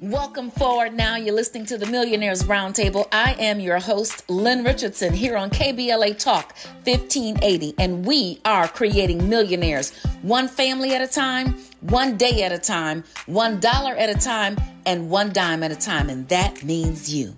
Welcome forward now. You're listening to the Millionaires Roundtable. I am your host, Lynn Richardson, here on KBLA Talk 1580, and we are creating millionaires one family at a time, one day at a time, one dollar at a time, and one dime at a time. And that means you.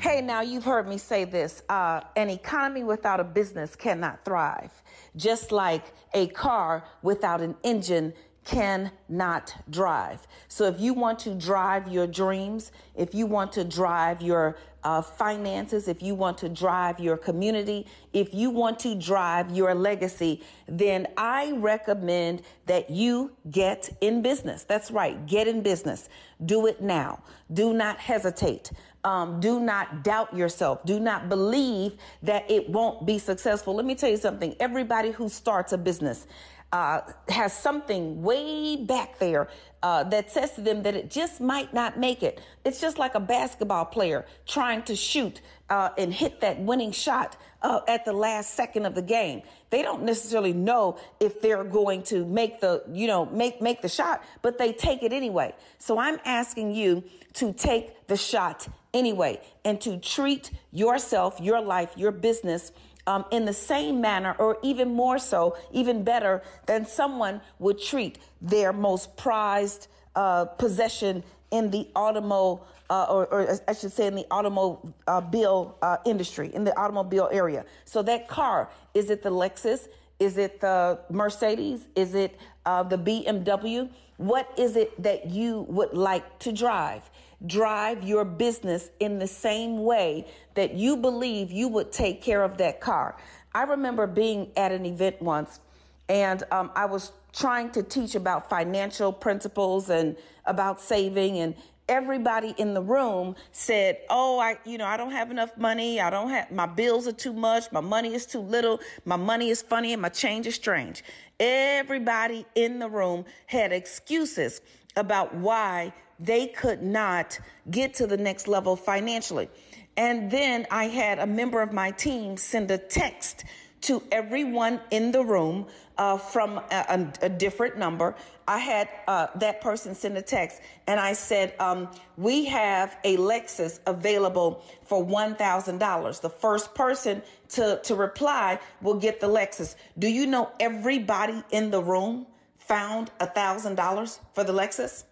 Hey, now you've heard me say this uh, an economy without a business cannot thrive just like a car without an engine cannot drive. So if you want to drive your dreams, if you want to drive your uh, finances, if you want to drive your community, if you want to drive your legacy, then I recommend that you get in business. That's right, get in business. Do it now. Do not hesitate. Um, do not doubt yourself. Do not believe that it won't be successful. Let me tell you something. Everybody who starts a business uh, has something way back there uh, that says to them that it just might not make it. It's just like a basketball player trying to shoot uh, and hit that winning shot uh, at the last second of the game. They don't necessarily know if they're going to make the, you know, make make the shot, but they take it anyway. So I'm asking you to take the shot anyway and to treat yourself, your life, your business um, in the same manner, or even more so, even better than someone would treat their most prized uh, possession in the automobile, uh, or, or, I should say, in the automobile uh, industry, in the automobile area. So that car is it the Lexus? Is it the Mercedes? Is it uh, the BMW? What is it that you would like to drive? drive your business in the same way that you believe you would take care of that car. I remember being at an event once and um, I was trying to teach about financial principles and about saving and everybody in the room said oh i you know i don't have enough money. I don't have my bills are too much. My money is too little. My money is funny and my change is strange. Everybody in the room had excuses about why they could not get to the next level financially. And then I had a member of my team send a text to everyone in the room uh, from a, a, different number. I had uh, that person send a text and I said, um, We have a Lexus available for $1,000. The first person to, to reply will get the Lexus. Do you know everybody in the room found $1,000 for the Lexus?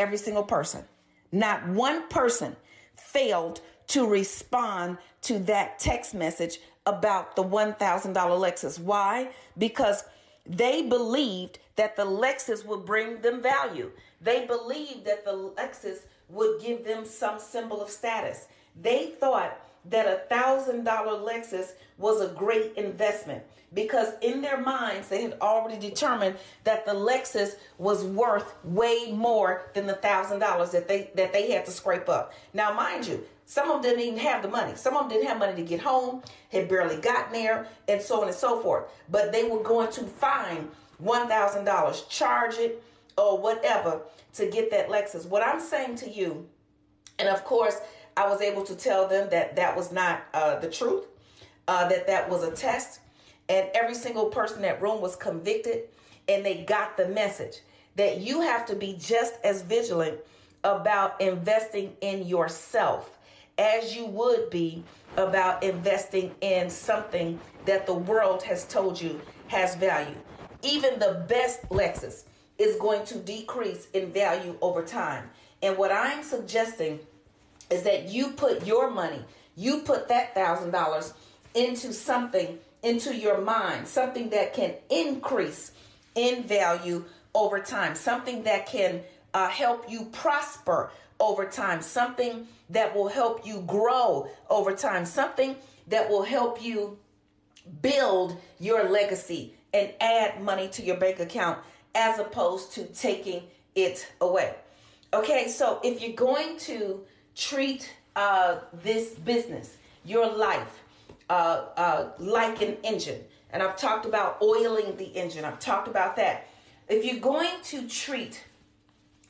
every single person. Not one person failed to respond to that text message about the $1,000 Lexus. Why? Because they believed that the Lexus would bring them value. They believed that the Lexus would give them some symbol of status. They thought that a thousand dollar Lexus was a great investment because in their minds they had already determined that the Lexus was worth way more than the thousand dollars that they that they had to scrape up. Now, mind you, some of them didn't even have the money. Some of them didn't have money to get home, had barely gotten there, and so on and so forth. But they were going to find one thousand dollars, charge it or whatever to get that Lexus. What I'm saying to you, and of course I was able to tell them that that was not uh, the truth, uh, that that was a test. And every single person in that room was convicted and they got the message that you have to be just as vigilant about investing in yourself as you would be about investing in something that the world has told you has value. Even the best Lexus is going to decrease in value over time. And what I'm suggesting is that you put your money, you put that thousand dollars into something, into your mind, something that can increase in value over time, something that can uh, help you prosper over time, something that will help you grow over time, something that will help you build your legacy and add money to your bank account as opposed to taking it away. Okay, so if you're going to treat uh, this business, your life, uh, uh, like an engine. And I've talked about oiling the engine, I've talked about that. If you're going to treat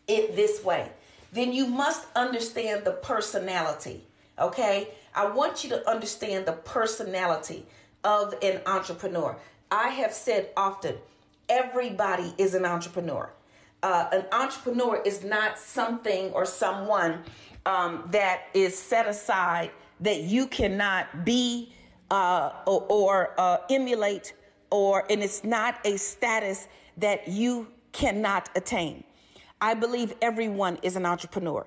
it this way, then you must understand the personality. Okay? I want you to understand the personality of an entrepreneur. I have said often, everybody is an entrepreneur. Uh, an entrepreneur is not something or someone um, that is set aside that you cannot be uh, or, or uh, emulate, or and it's not a status that you cannot attain. I believe everyone is an entrepreneur.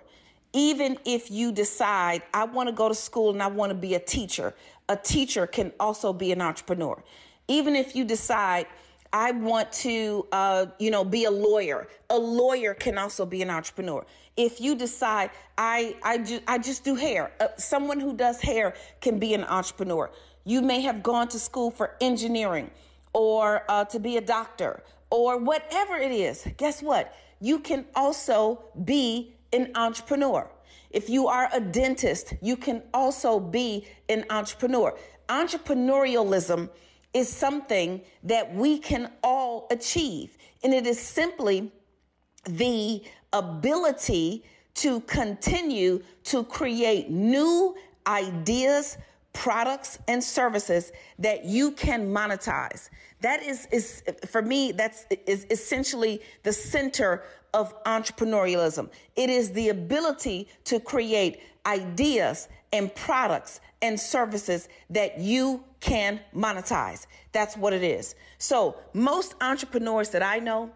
Even if you decide, I want to go to school and I want to be a teacher, a teacher can also be an entrepreneur. Even if you decide, I want to, uh, you know, be a lawyer. A lawyer can also be an entrepreneur. If you decide, I, I, ju- I just do hair. Uh, someone who does hair can be an entrepreneur. You may have gone to school for engineering or uh, to be a doctor or whatever it is. Guess what? You can also be an entrepreneur. If you are a dentist, you can also be an entrepreneur. Entrepreneurialism is something that we can all achieve, and it is simply the ability to continue to create new ideas, products, and services that you can monetize. That is, is for me, that's is essentially the center of entrepreneurialism. It is the ability to create ideas and products and services that you can monetize. That's what it is. So, most entrepreneurs that I know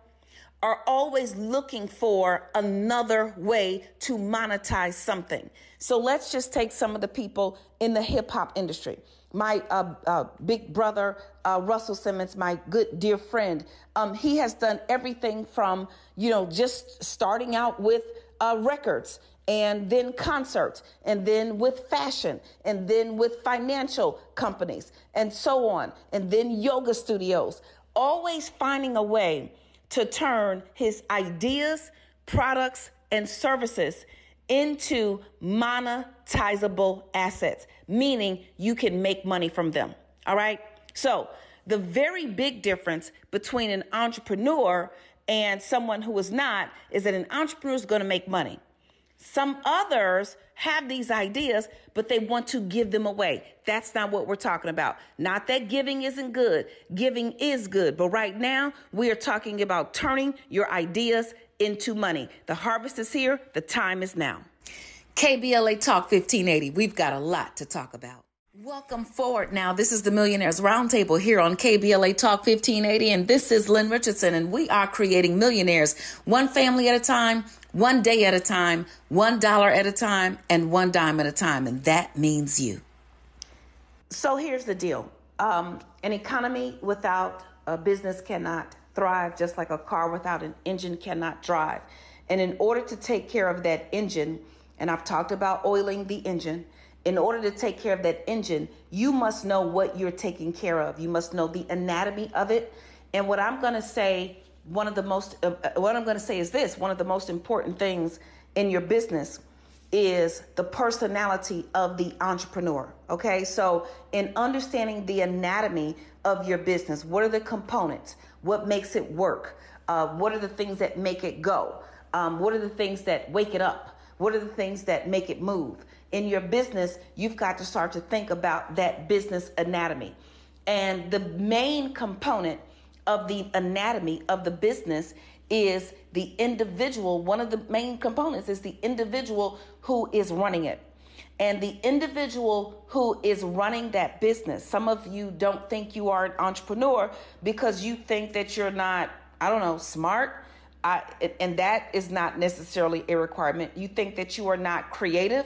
are always looking for another way to monetize something. So, let's just take some of the people in the hip hop industry. My uh, uh, big brother, uh, Russell Simmons, my good dear friend, um, he has done everything from, you know, just starting out with uh, records and then concerts, and then with fashion, and then with financial companies, and so on, and then yoga studios. Always finding a way to turn his ideas, products, and services into monetizable assets, meaning you can make money from them. All right. So, the very big difference between an entrepreneur and someone who is not is that an entrepreneur is going to make money. Some others have these ideas, but they want to give them away. That's not what we're talking about. Not that giving isn't good. Giving is good. But right now, we are talking about turning your ideas into money. The harvest is here. The time is now. KBLA Talk 1580. We've got a lot to talk about. Welcome forward now. This is the Millionaires Roundtable here on KBLA Talk 1580, and this is Lynn Richardson, and we are creating millionaires one family at a time, one day at a time, one dollar at a time, and one dime at a time, and that means you. So here's the deal um, an economy without a business cannot thrive, just like a car without an engine cannot drive. And in order to take care of that engine, and I've talked about oiling the engine in order to take care of that engine, you must know what you're taking care of. You must know the anatomy of it. And what I'm going to say, one of the most, uh, uh what I'm going to say is this one of the most important things in your business is the personality of the entrepreneur. Okay, so in understanding the anatomy of your business, what are the components? What makes it work? Uh, what are the things that make it go? Um, what are the things that wake it up? What are the things that make it move? In your business, you've got to start to think about that business anatomy. And the main component of the anatomy of the business is the individual. One of the main components is the individual who is running it. And the individual who is running that business, some of you don't think you are an entrepreneur because you think that you're not, I don't know, smart. I, and that is not necessarily a requirement. You think that you are not creative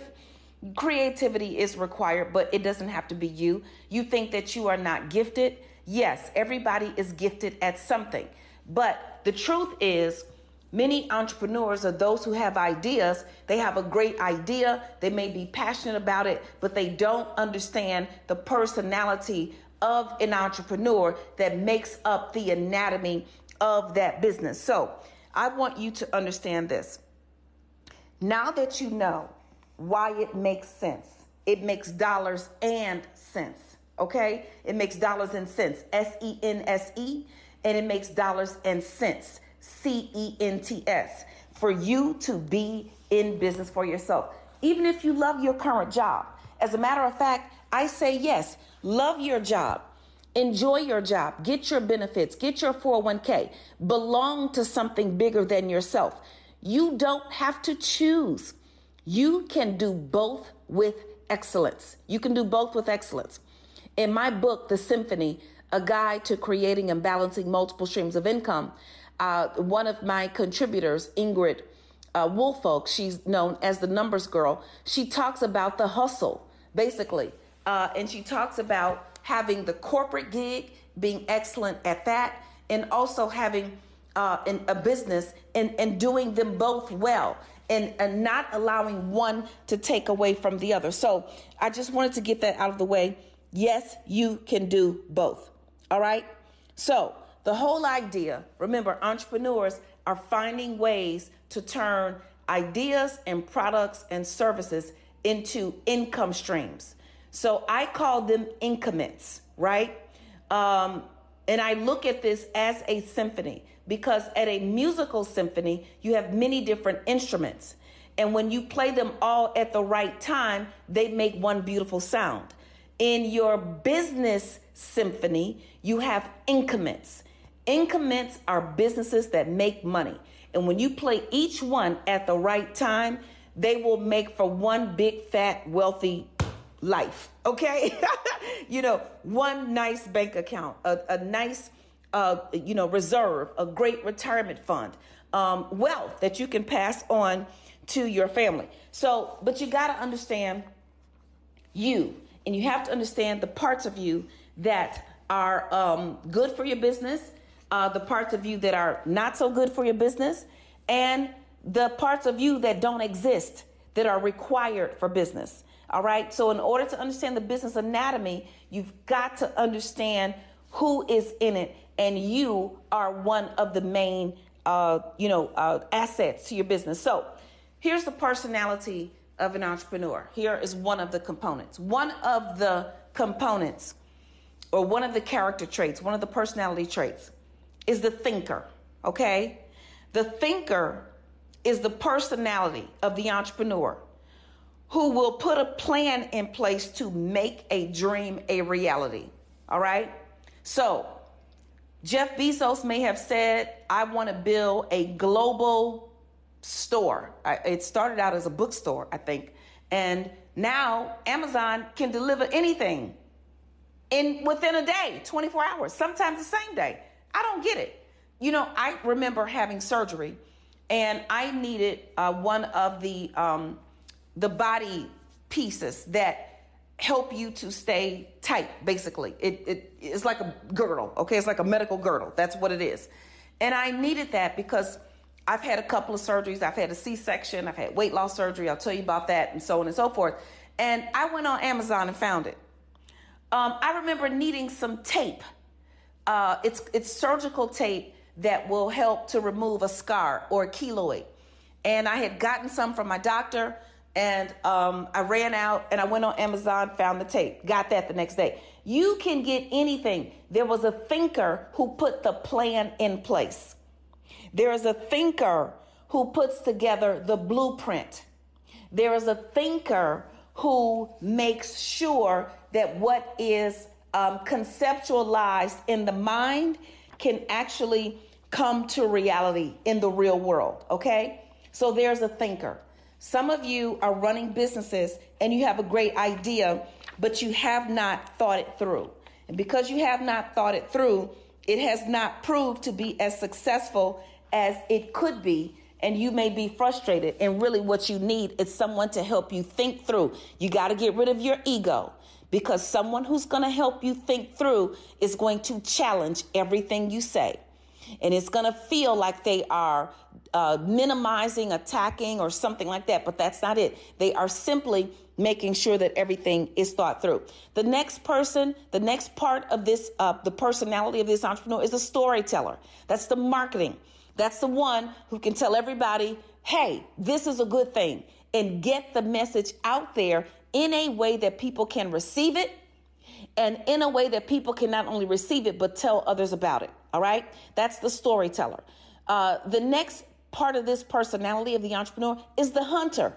creativity is required, but it doesn't have to be you. You think that you are not gifted. Yes, everybody is gifted at something. But the truth is, many entrepreneurs are those who have ideas. They have a great idea, they may be passionate about it, but they don't understand the personality of an entrepreneur that makes up the anatomy of that business. So I want you to understand this. Now that you know why it makes sense. It makes dollars and cents. Okay? It makes dollars and cents. S E N S E. And it makes dollars and cents. C E N T S. For you to be in business for yourself. Even if you love your current job. As a matter of fact, I say yes, love your job. Enjoy your job, get your benefits, get your 401k, belong to something bigger than yourself. You don't have to choose. You can do both with excellence. You can do both with excellence. In my book, The Symphony, a guide to creating and balancing multiple streams of income, uh, one of my contributors, Ingrid uh, Woolfolk, she's known as the numbers girl, she talks about the hustle, basically. Uh, and she talks about having the corporate gig, being excellent at that, and also having uh, in a business and, and doing them both well and, and not allowing one to take away from the other. So I just wanted to get that out of the way. Yes, you can do both. All right. So the whole idea, remember, entrepreneurs are finding ways to turn ideas and products and services into income streams. So I call them increments, right? Um, and I look at this as a symphony because at a musical symphony, you have many different instruments. And when you play them all at the right time, they make one beautiful sound. In your business symphony, you have increments. Increments are businesses that make money. And when you play each one at the right time, they will make for one big, fat, wealthy life. Okay. you know, one nice bank account, a, a nice, uh, you know, reserve, a great retirement fund, um, wealth that you can pass on to your family. So, but you got to understand you, and you have to understand the parts of you that are um, good for your business uh, the parts of you that are not so good for your business, and the parts of you that don't exist that are required for business. All right. So, in order to understand the business anatomy, you've got to understand who is in it, and you are one of the main, uh, you know, uh, assets to your business. So, here's the personality of an entrepreneur. Here is one of the components. One of the components, or one of the character traits, one of the personality traits is the thinker, okay? The thinker is the personality of the entrepreneur who will put a plan in place to make a dream a reality, all right? So, Jeff Bezos may have said, I want to build a global store. It started out as a bookstore, I think. And now Amazon can deliver anything in within a day, 24 hours, sometimes the same day. I don't get it. You know, I remember having surgery, and I needed uh, one of the um, the body pieces that help you to stay tight. Basically, it, it it's like a girdle. Okay, it's like a medical girdle. That's what it is. And I needed that because I've had a couple of surgeries. I've had a C-section. I've had weight loss surgery. I'll tell you about that, and so on and so forth. And I went on Amazon and found it. Um, I remember needing some tape uh, it's it's surgical tape that will help to remove a scar or a keloid. And I had gotten some from my doctor, and um, I ran out and I went on Amazon, found the tape, got that the next day. You can get anything. There was a thinker who put the plan in place. There is a thinker who puts together the blueprint. There is a thinker who makes sure that what is um, conceptualized in the mind can actually come to reality in the real world. Okay? So there's a thinker. Some of you are running businesses and you have a great idea, but you have not thought it through. And because you have not thought it through, it has not proved to be as successful as it could be. And you may be frustrated. And really, what you need is someone to help you think through. You got to get rid of your ego because someone who's going to help you think through is going to challenge everything you say. And it's going to feel like they are uh, minimizing, attacking, or something like that, but that's not it. They are simply making sure that everything is thought through. The next person, the next part of this, uh, the personality of this entrepreneur is a storyteller. That's the marketing. That's the one who can tell everybody, hey, this is a good thing, and get the message out there in a way that people can receive it and in a way that people can not only receive it but tell others about it. All right? That's the storyteller. Uh, the next part of this personality of the entrepreneur is the hunter.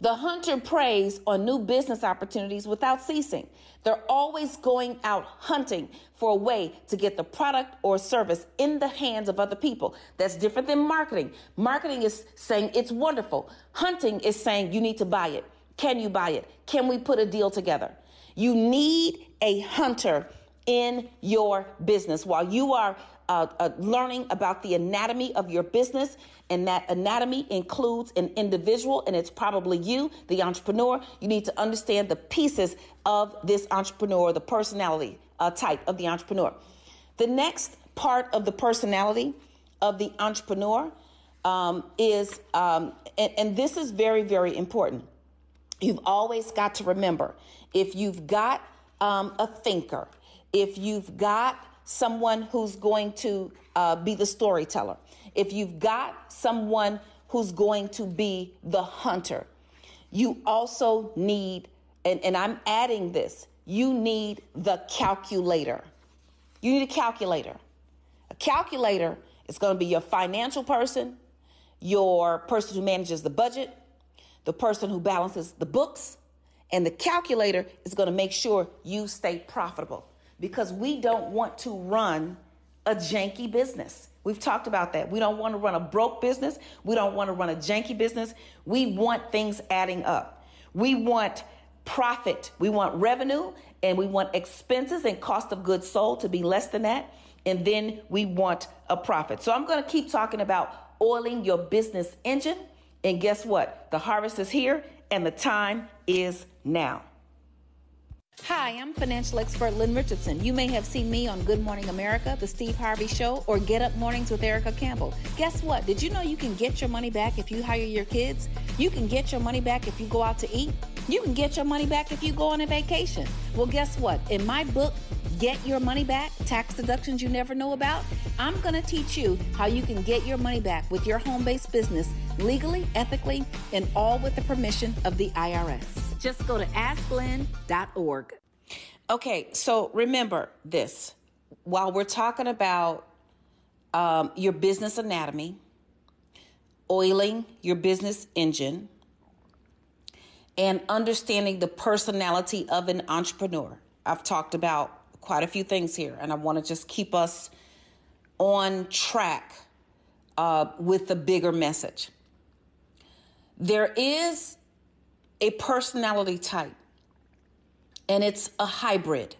The hunter preys on new business opportunities without ceasing. They're always going out hunting for a way to get the product or service in the hands of other people. That's different than marketing. Marketing is saying it's wonderful. Hunting is saying you need to buy it. Can you buy it? Can we put a deal together? You need a hunter in your business while you are uh, uh, learning about the anatomy of your business, and that anatomy includes an individual, and it's probably you, the entrepreneur. You need to understand the pieces of this entrepreneur, the personality uh, type of the entrepreneur. The next part of the personality of the entrepreneur um, is, um, and, and this is very, very important. You've always got to remember if you've got um, a thinker, if you've got someone who's going to uh, be the storyteller, if you've got someone who's going to be the hunter, you also need, and, and I'm adding this, you need the calculator. You need a calculator. A calculator is going to be your financial person, your person who manages the budget, the person who balances the books, and the calculator is going to make sure you stay profitable because we don't want to run a janky business. We've talked about that. We don't want to run a broke business. We don't want to run a janky business. We want things adding up. We want profit. We want revenue and we want expenses and cost of goods sold to be less than that. And then we want a profit. So I'm going to keep talking about oiling your business engine. And guess what? The harvest is here and the time is now. Hi, I'm financial expert Lynn Richardson. You may have seen me on Good Morning America, The Steve Harvey Show, or Get Up Mornings with Erica Campbell. Guess what? Did you know you can get your money back if you hire your kids? You can get your money back if you go out to eat? You can get your money back if you go on a vacation. Well, guess what? In my book, Get Your Money Back Tax Deductions You Never Know About, I'm going to teach you how you can get your money back with your home based business legally, ethically, and all with the permission of the IRS. Just go to asklynn.org. Okay, so remember this while we're talking about um, your business anatomy, oiling your business engine, and understanding the personality of an entrepreneur. I've talked about quite a few things here, and I want to just keep us on track uh, with the bigger message. There is a personality type, and it's a hybrid.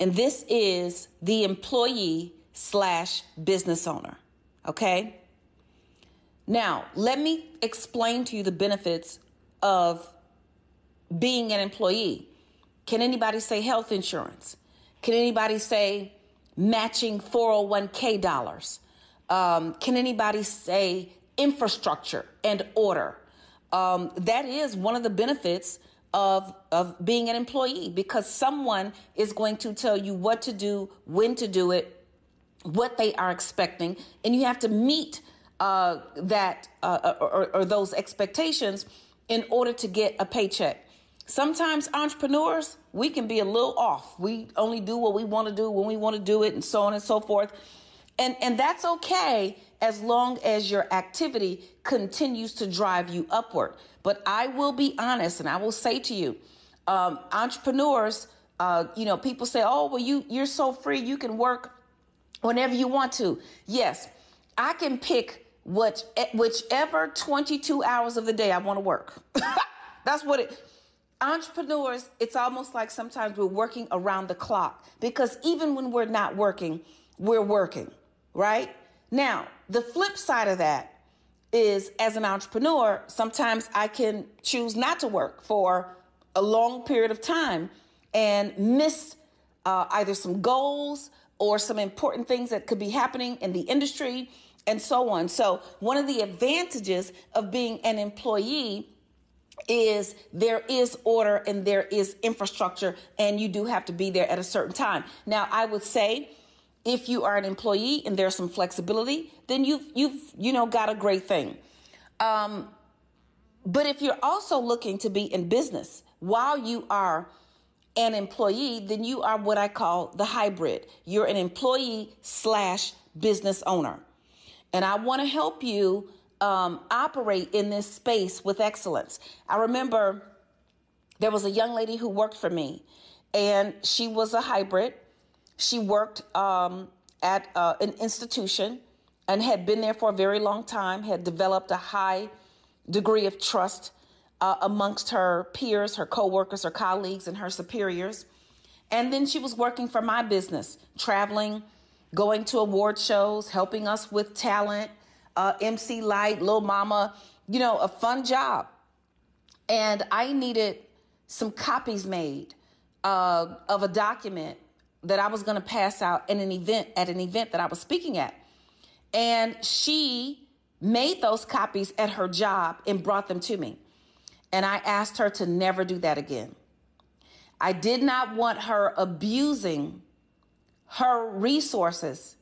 And this is the employee slash business owner. Okay? Now, let me explain to you the benefits of being an employee. Can anybody say health insurance? Can anybody say matching 401k dollars? Um, can anybody say infrastructure and order? Um, that is one of the benefits of of being an employee because someone is going to tell you what to do, when to do it, what they are expecting, and you have to meet uh, that uh, or, or those expectations in order to get a paycheck. Sometimes entrepreneurs, we can be a little off. We only do what we want to do when we want to do it, and so on and so forth. And, and that's okay as long as your activity continues to drive you upward. But I will be honest and I will say to you, um, entrepreneurs, uh, you know, people say, oh, well, you, you're so free, you can work whenever you want to. Yes, I can pick what, whichever 22 hours of the day I want to work. That's what it entrepreneurs, it's almost like sometimes we're working around the clock because even when we're not working, we're working right? Now, the flip side of that is as an entrepreneur, sometimes I can choose not to work for a long period of time and miss uh, either some goals or some important things that could be happening in the industry and so on. So, one of the advantages of being an employee is there is order and there is infrastructure, and you do have to be there at a certain time. Now, I would say if you are an employee and there's some flexibility, then you've you've you know got a great thing. Um, but if you're also looking to be in business while you are an employee, then you are what I call the hybrid. You're an employee slash business owner, and I want to help you um, operate in this space with excellence. I remember there was a young lady who worked for me, and she was a hybrid. She worked um, at uh, an institution and had been there for a very long time, had developed a high degree of trust uh, amongst her peers, her coworkers, her colleagues, and her superiors. And then she was working for my business, traveling, going to award shows, helping us with talent, uh, MC Lyte, Lil Mama, you know, a fun job. And I needed some copies made uh, of a document that I was going to pass out in an event at an event that I was speaking at. And she made those copies at her job and brought them to me. And I asked her to never do that again. I did not want her abusing her resources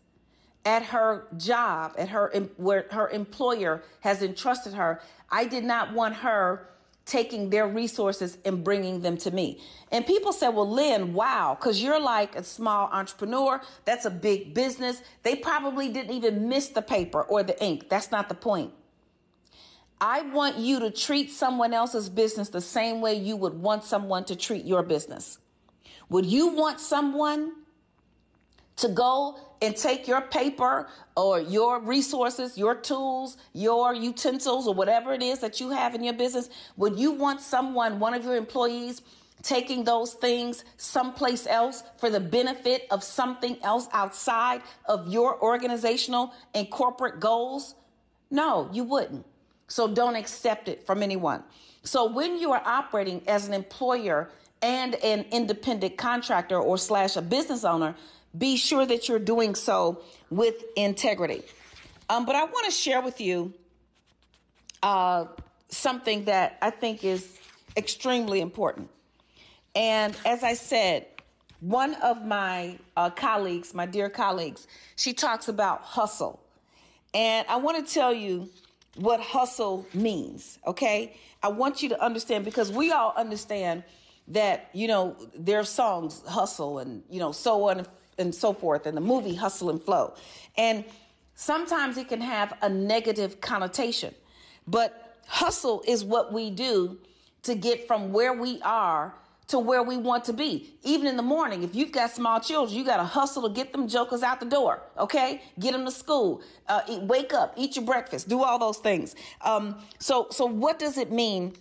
at her job, at her where her employer has entrusted her. I did not want her taking their resources and bringing them to me. And people said, Well, Lynn, wow, because you're like a small entrepreneur. That's a big business. They probably didn't even miss the paper or the ink. That's not the point. I want you to treat someone else's business the same way you would want someone to treat your business. Would you want someone to go and take your paper or your resources, your tools, your utensils, or whatever it is that you have in your business? Would you want someone, one of your employees, taking those things someplace else for the benefit of something else outside of your organizational and corporate goals? No, you wouldn't. So don't accept it from anyone. So when you are operating as an employer and an independent contractor or slash a business owner, be sure that you're doing so with integrity. Um, but I want to share with you uh, something that I think is extremely important. And as I said, one of my uh, colleagues, my dear colleagues, she talks about hustle. And I want to tell you what hustle means, okay? I want you to understand because we all understand that, you know, their songs hustle and, you know, so on and so forth, and the movie Hustle and Flow. And sometimes it can have a negative connotation, but hustle is what we do to get from where we are to where we want to be. Even in the morning, if you've got small children, you got to hustle to get them jokers out the door, okay? Get them to school, uh, eat, wake up, eat your breakfast, do all those things. Um, so, so what does it mean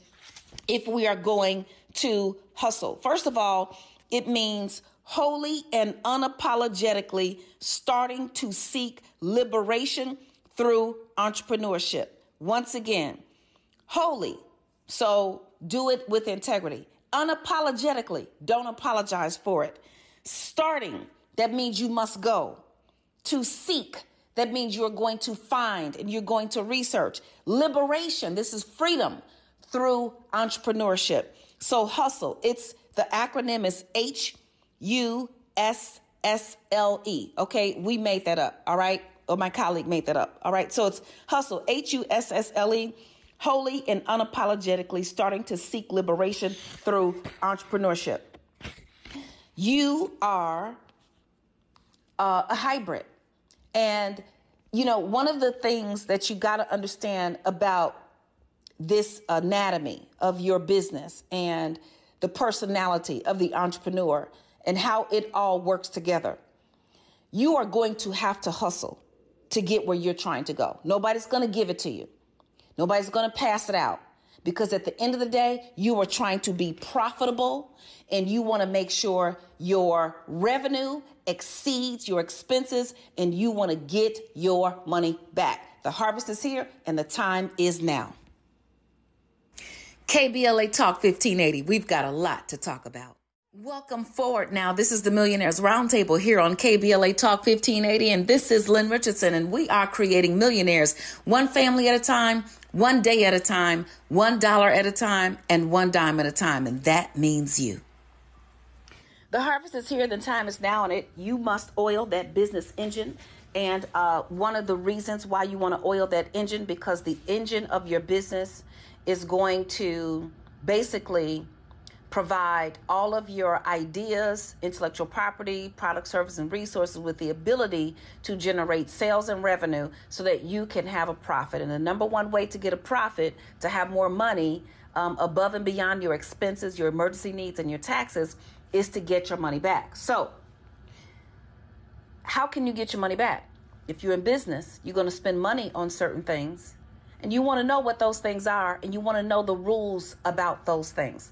if we are going to hustle? First of all, it means wholly and unapologetically starting to seek liberation through entrepreneurship. Once again, wholly. So do it with integrity unapologetically. Don't apologize for it. Starting, that means you must go. To seek, that means you're going to find and you're going to research. Liberation, this is freedom through entrepreneurship. So hustle, it's the acronym is H U S S L E. Okay, we made that up, all right? Or my colleague made that up, all right? So it's hustle, H U S S L E wholly and unapologetically starting to seek liberation through entrepreneurship. You are uh, a hybrid. And, you know, one of the things that you got to understand about this anatomy of your business and the personality of the entrepreneur and how it all works together. You are going to have to hustle to get where you're trying to go. Nobody's going to give it to you. Nobody's going to pass it out because at the end of the day, you are trying to be profitable and you want to make sure your revenue exceeds your expenses and you want to get your money back. The harvest is here and the time is now. KBLA Talk 1580. We've got a lot to talk about. Welcome forward now. This is the Millionaires Roundtable here on KBLA Talk 1580, and this is Lynn Richardson, and we are creating millionaires one family at a time, one day at a time, one dollar at a time, and one dime at a time, and that means you. The harvest is here, the time is now, and it you must oil that business engine. And uh, one of the reasons why you want to oil that engine because the engine of your business is going to basically provide all of your ideas, intellectual property, product, service, and resources with the ability to generate sales and revenue so that you can have a profit. And the number one way to get a profit, to have more money um, above and beyond your expenses, your emergency needs, and your taxes, is to get your money back. So, how can you get your money back? If you're in business, you're going to spend money on certain things, and you want to know what those things are, and you want to know the rules about those things.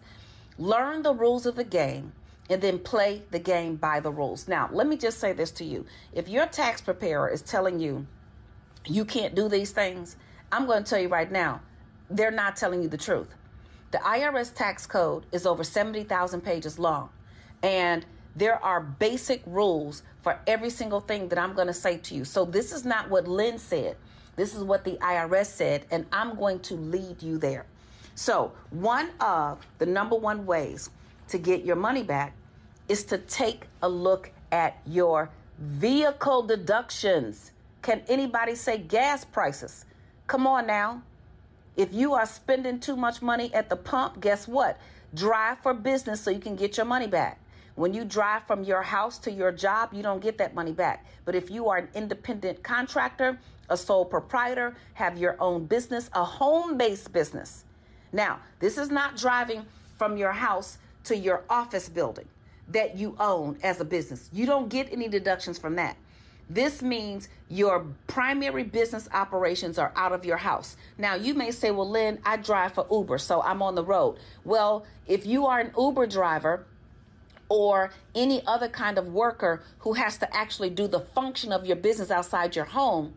Learn the rules of the game and then play the game by the rules. Now, let me just say this to you. If your tax preparer is telling you you can't do these things, I'm going to tell you right now, they're not telling you the truth. The IRS tax code is over 70,000 pages long, and there are basic rules for every single thing that I'm going to say to you. So, this is not what Lynn said. This is what the IRS said, and I'm going to lead you there. So, one of the number one ways to get your money back is to take a look at your vehicle deductions. Can anybody say gas prices? Come on now. If you are spending too much money at the pump, guess what? Drive for business so you can get your money back. When you drive from your house to your job, you don't get that money back. But if you are an independent contractor, a sole proprietor, have your own business, a home based business, now, this is not driving from your house to your office building that you own as a business. You don't get any deductions from that. This means your primary business operations are out of your house. Now, you may say, Well, Lynn, I drive for Uber, so I'm on the road. Well, if you are an Uber driver, or any other kind of worker who has to actually do the function of your business outside your home,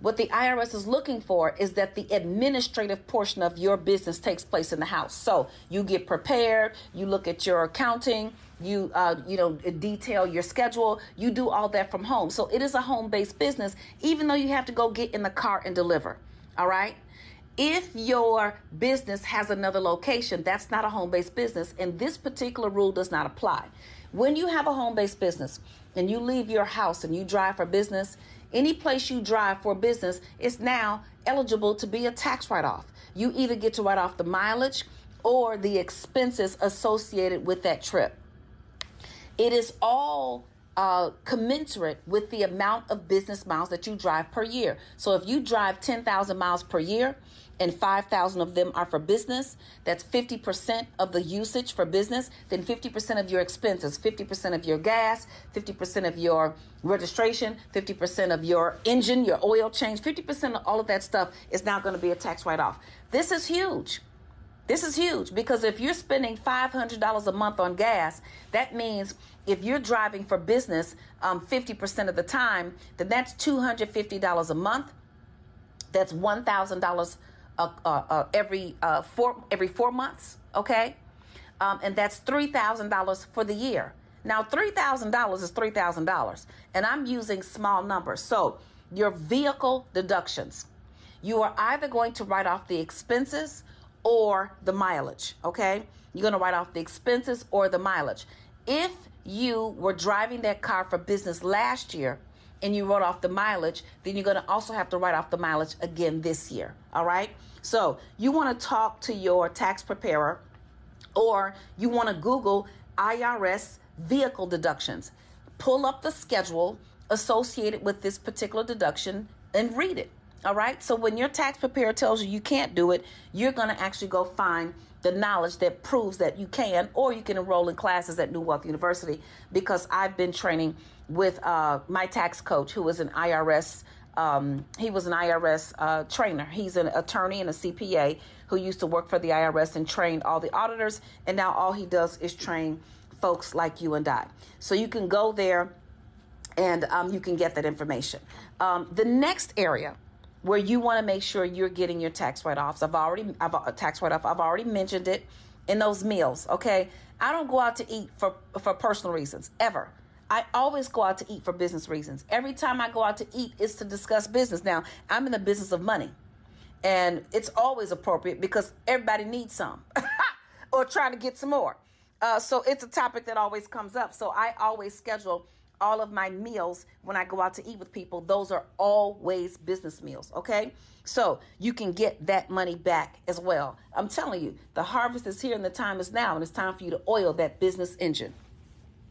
what the IRS is looking for is that the administrative portion of your business takes place in the house. So you get prepared, you look at your accounting, you uh, you know detail your schedule, you do all that from home. So it is a home-based business, even though you have to go get in the car and deliver. All right. If your business has another location, that's not a home based business, and this particular rule does not apply. When you have a home based business and you leave your house and you drive for business, any place you drive for business is now eligible to be a tax write off. You either get to write off the mileage or the expenses associated with that trip. It is all uh, commensurate with the amount of business miles that you drive per year. So if you drive 10,000 miles per year, and 5,000 of them are for business, that's 50% of the usage for business, then 50% of your expenses, 50% of your gas, 50% of your registration, 50% of your engine, your oil change, 50% of all of that stuff is now going to be a tax write off. This is huge. This is huge because if you're spending $500 a month on gas, that means if you're driving for business um, 50% of the time, then that's $250 a month. That's $1,000 uh, uh, uh, every four every four months. Okay, um, and that's three thousand dollars for the year. Now, three thousand dollars is three thousand dollars, and I'm using small numbers. So your vehicle deductions, you are either going to write off the expenses or the mileage. Okay, you're going to write off the expenses or the mileage. If you were driving that car for business last year and you wrote off the mileage, then you're going to also have to write off the mileage again this year. All right. So you want to talk to your tax preparer or you want to Google IRS vehicle deductions. Pull up the schedule associated with this particular deduction and read it. All right. So when your tax preparer tells you you can't do it, you're going to actually go find the knowledge that proves that you can, or you can enroll in classes at New Wealth University because I've been training with uh, my tax coach who is an IRS. Um, he was an IRS uh, trainer. He's an attorney and a CPA who used to work for the IRS and trained all the auditors. And now all he does is train folks like you and I. So you can go there and um, you can get that information. Um, the next area where you want to make sure you're getting your tax write-offs. I've already I've uh, tax write-off. I've already mentioned it in those meals. Okay, I don't go out to eat for for personal reasons ever. I always go out to eat for business reasons. Every time I go out to eat, it's to discuss business. Now I'm in the business of money, and it's always appropriate because everybody needs some, or trying to get some more. Uh, so it's a topic that always comes up. So I always schedule all of my meals when I go out to eat with people, those are always business meals, okay? So you can get that money back as well. I'm telling you, the harvest is here and the time is now, and it's time for you to oil that business engine.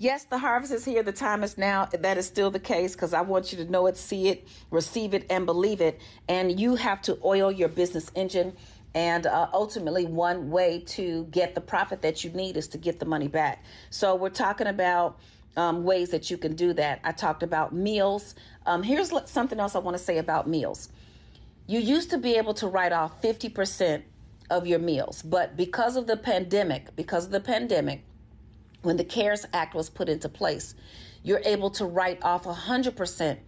Yes, the harvest is here. The time is now. That is still the case because I want you to know it, see it, receive it, and believe it. And you have to oil your business engine. And uh, ultimately, one way to get the profit that you need is to get the money back. So, we're talking about um, ways that you can do that. I talked about meals. Um, here's something else I want to say about meals. You used to be able to write off 50% of your meals, but because of the pandemic, because of the pandemic, when the CARES Act was put into place, you're able to write off 100%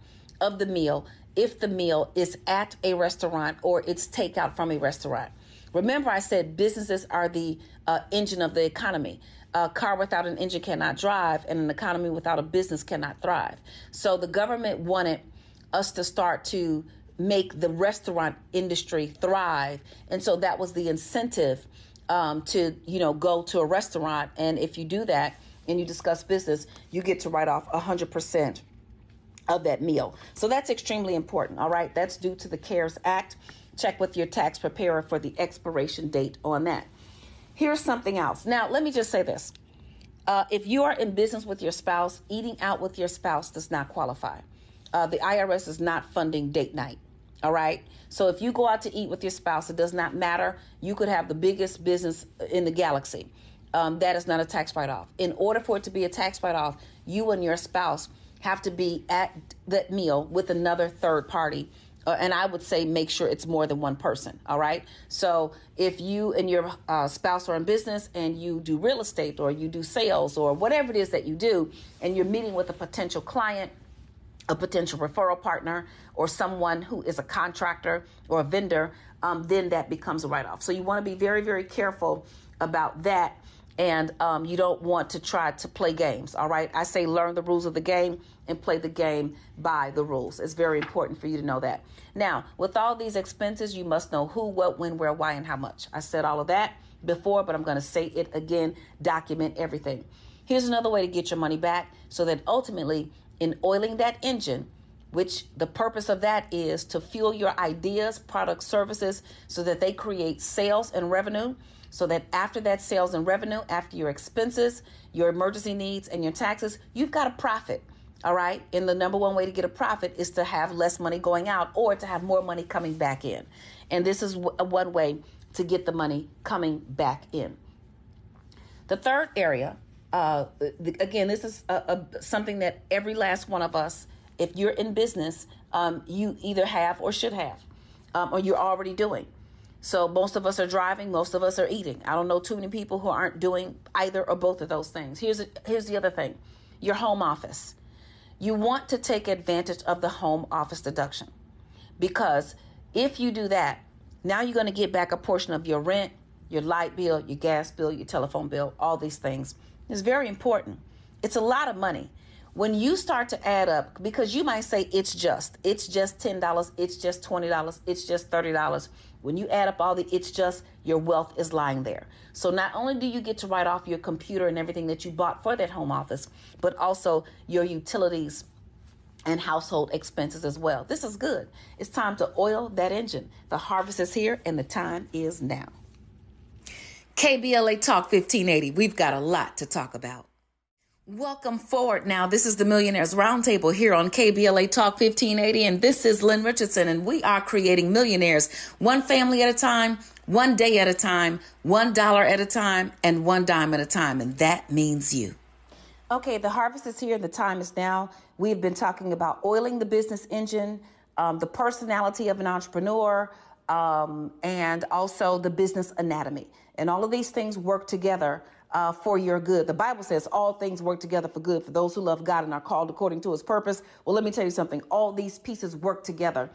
of the meal if the meal is at a restaurant or it's takeout from a restaurant. Remember, I said businesses are the uh, engine of the economy. A car without an engine cannot drive, and an economy without a business cannot thrive. So the government wanted us to start to make the restaurant industry thrive. And so that was the incentive um, to you know go to a restaurant, and if you do that and you discuss business, you get to write off hundred percent of that meal. So that's extremely important. All right, that's due to the CARES Act. Check with your tax preparer for the expiration date on that. Here's something else. Now, let me just say this. Uh, if you are in business with your spouse, eating out with your spouse does not qualify. Uh, the IRS is not funding date night. All right. So if you go out to eat with your spouse, it does not matter. You could have the biggest business in the galaxy. Um, that is not a tax write off. In order for it to be a tax write off, you and your spouse have to be at that meal with another third party. Uh, and I would say make sure it's more than one person. All right. So if you and your uh, spouse are in business and you do real estate or you do sales or whatever it is that you do, and you're meeting with a potential client a potential referral partner or someone who is a contractor or a vendor, um, then that becomes a write off. So you want to be very, very careful about that. And um, you don't want to try to play games, all right? I say learn the rules of the game and play the game by the rules. It's very important for you to know that. Now, with all these expenses, you must know who, what, when, where, why, and how much. I said all of that before, but I'm going to say it again document everything. Here's another way to get your money back so that ultimately in oiling that engine, which the purpose of that is to fuel your ideas, products, services so that they create sales and revenue. So that after that sales and revenue, after your expenses, your emergency needs, and your taxes, you've got a profit. All right. And the number one way to get a profit is to have less money going out or to have more money coming back in. And this is one way to get the money coming back in. The third area uh, again, this is a, a, something that every last one of us, if you're in business, um, you either have or should have, um, or you're already doing. So most of us are driving, most of us are eating. I don't know too many people who aren't doing either or both of those things. Here's a, here's the other thing: your home office. You want to take advantage of the home office deduction because if you do that, now you're going to get back a portion of your rent, your light bill, your gas bill, your telephone bill, all these things it's very important. It's a lot of money. When you start to add up, because you might say it's just, it's just $10, it's just $20, it's just $30. When you add up all the it's just, your wealth is lying there. So not only do you get to write off your computer and everything that you bought for that home office, but also your utilities and household expenses as well. This is good. It's time to oil that engine. The harvest is here and the time is now. KBLA Talk 1580. We've got a lot to talk about. Welcome forward now. This is the Millionaires Roundtable here on KBLA Talk 1580, and this is Lynn Richardson, and we are creating millionaires one family at a time, one day at a time, one dollar at a time, and one dime at a time, and that means you. Okay, the harvest is here, the time is now. We've been talking about oiling the business engine, um, the personality of an entrepreneur, um, and also the business anatomy. And all of these things work together uh, for your good. The Bible says all things work together for good for those who love God and are called according to his purpose. Well, let me tell you something. All these pieces work together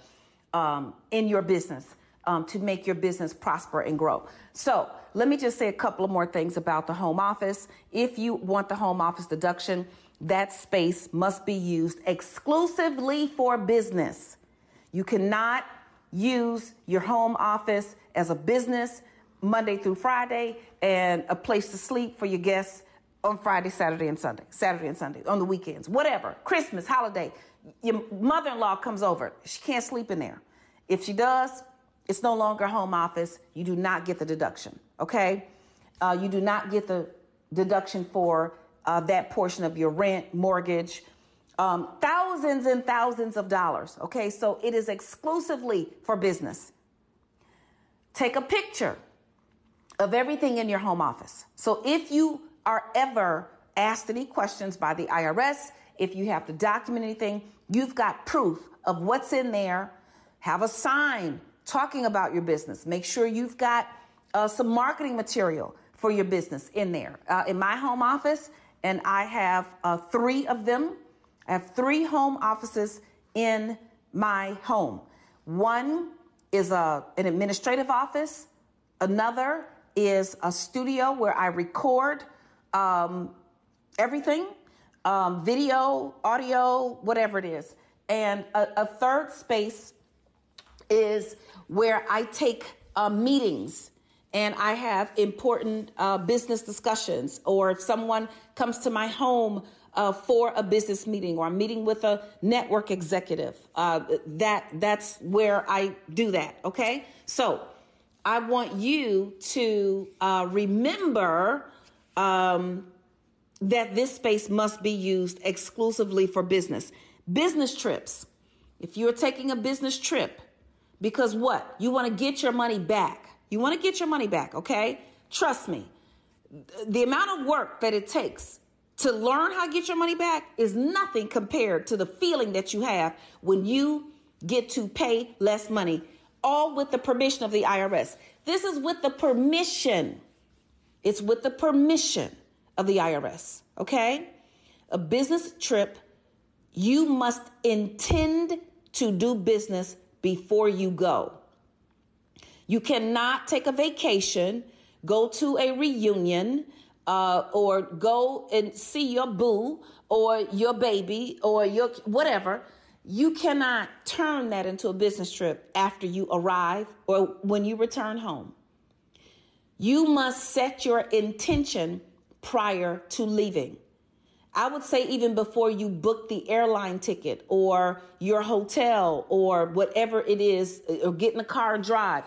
um, in your business um, to make your business prosper and grow. So let me just say a couple of more things about the home office. If you want the home office deduction, that space must be used exclusively for business. You cannot use your home office as a business Monday through Friday and a place to sleep for your guests on Friday, Saturday, and Sunday, Saturday and Sunday, on the weekends, whatever, Christmas, holiday. Your mother in law comes over, she can't sleep in there. If she does, it's no longer home office. You do not get the deduction, okay? Uh, you do not get the deduction for uh, that portion of your rent, mortgage, um, thousands and thousands of dollars, okay? So it is exclusively for business. Take a picture of everything in your home office. So if you are ever asked any questions by the IRS, if you have to document anything, you've got proof of what's in there. Have a sign talking about your business. Make sure you've got uh, some marketing material for your business in there. Uh, in my home office, and I have uh, three of them. I have three home offices in my home. One is a, an administrative office, another is a studio where I record um, everything um, video, audio, whatever it is. And a, a third space is where I take uh, meetings and I have important uh, business discussions, or if someone comes to my home uh, for a business meeting, or I'm meeting with a network executive, uh, that that's where I do that. Okay, so I want you to uh, remember um, that this space must be used exclusively for business. Business trips. If you're taking a business trip, because what? You want to get your money back. You want to get your money back, okay? Trust me. The amount of work that it takes to learn how to get your money back is nothing compared to the feeling that you have when you get to pay less money all with the permission of the IRS. This is with the permission. It's with the permission of the IRS, okay? A business trip, you must intend to do business before you go. You cannot take a vacation, go to a reunion, uh, or go and see your boo or your baby or your whatever you cannot turn that into a business trip after you arrive or when you return home. You must set your intention prior to leaving. I would say even before you book the airline ticket or your hotel or whatever it is, or get in a car drive,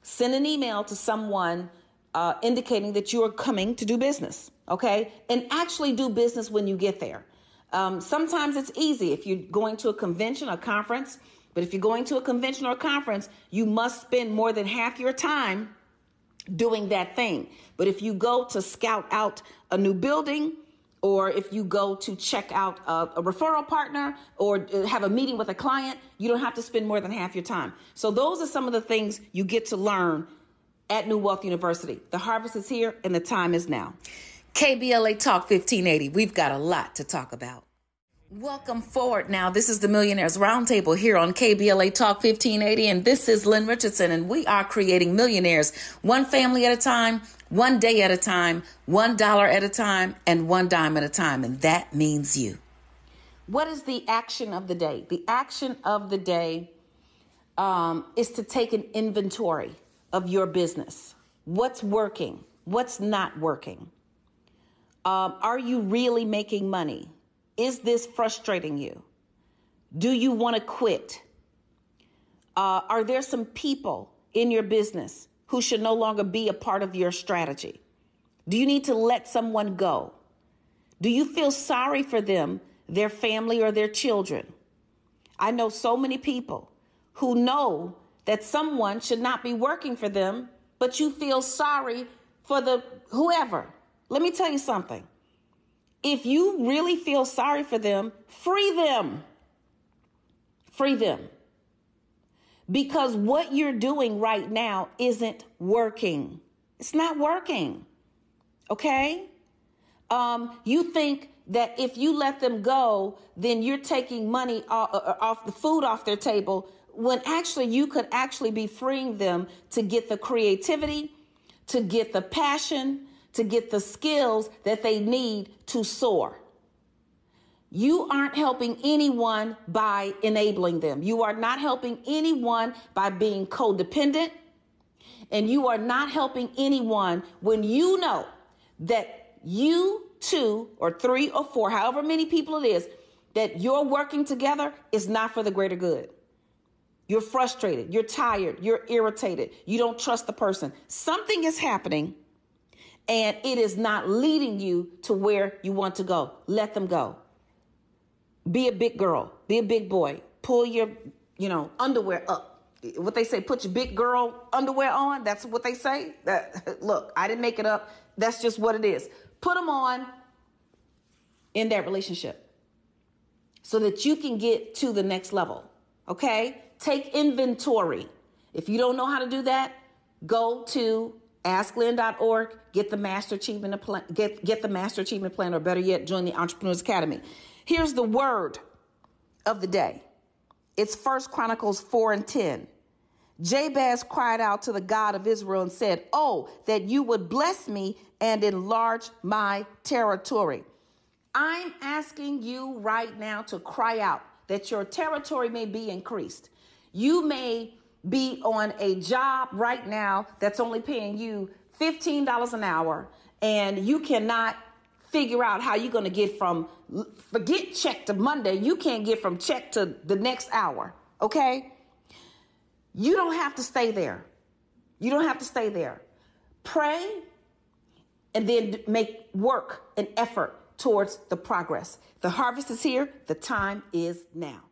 send an email to someone uh, indicating that you are coming to do business, okay? And actually do business when you get there. Um, sometimes it's easy if you're going to a convention or conference, but if you're going to a convention or a conference, you must spend more than half your time doing that thing. But if you go to scout out a new building, or if you go to check out a, a, referral partner or uh, have a meeting with a client, you don't have to spend more than half your time. So, those are some of the things you get to learn at New Wealth University. The harvest is here and the time is now. KBLA Talk 1580. We've got a lot to talk about. Welcome forward now. This is the Millionaires Roundtable here on KBLA Talk 1580, and this is Lynn Richardson, and we are creating millionaires one family at a time, one day at a time, one dollar at a time, and one dime at a time, and that means you. What is the action of the day? The action of the day um, is to take an inventory of your business. What's working? What's not working? Um, are you really making money? Is this frustrating you? Do you want to quit? Uh, are there some people in your business who should no longer be a part of your strategy? Do you need to let someone go? Do you feel sorry for them, their family, or their children? I know so many people who know that someone should not be working for them, but you feel sorry for the whoever. Let me tell you something. If you really feel sorry for them, free them. Free them. Because what you're doing right now isn't working. It's not working. Okay? Um, you think that if you let them go, then you're taking money off, uh, off the food off their table when actually you could actually be freeing them to get the creativity, to get the passion, to get the skills that they need to soar. You aren't helping anyone by enabling them. You are not helping anyone by being codependent. And you are not helping anyone when you know that you two or three or four, however many people it is, that you're working together is not for the greater good. You're frustrated, you're tired, you're irritated, you don't trust the person. Something is happening and it is not leading you to where you want to go. Let them go. Be a big girl, be a big boy. Pull your, you know, underwear up. What they say, put your big girl underwear on. That's what they say. That look, I didn't make it up. That's just what it is. Put them on in that relationship so that you can get to the next level. Okay? Take inventory. If you don't know how to do that, go to asklynn.org, get the master achievement plan, get, get the master achievement plan, or better yet, join the Entrepreneurs Academy. Here's the word of the day. It's First Chronicles 4 and 10. Jabez cried out to the God of Israel and said, Oh, that you would bless me and enlarge my territory. I'm asking you right now to cry out that your territory may be increased. You may be on a job right now that's only paying you $15 an hour and you cannot figure out how you're going to get from forget check to Monday, you can't get from check to the next hour, okay? You don't have to stay there. You don't have to stay there. Pray and then make work and effort towards the progress. The harvest is here, the time is now.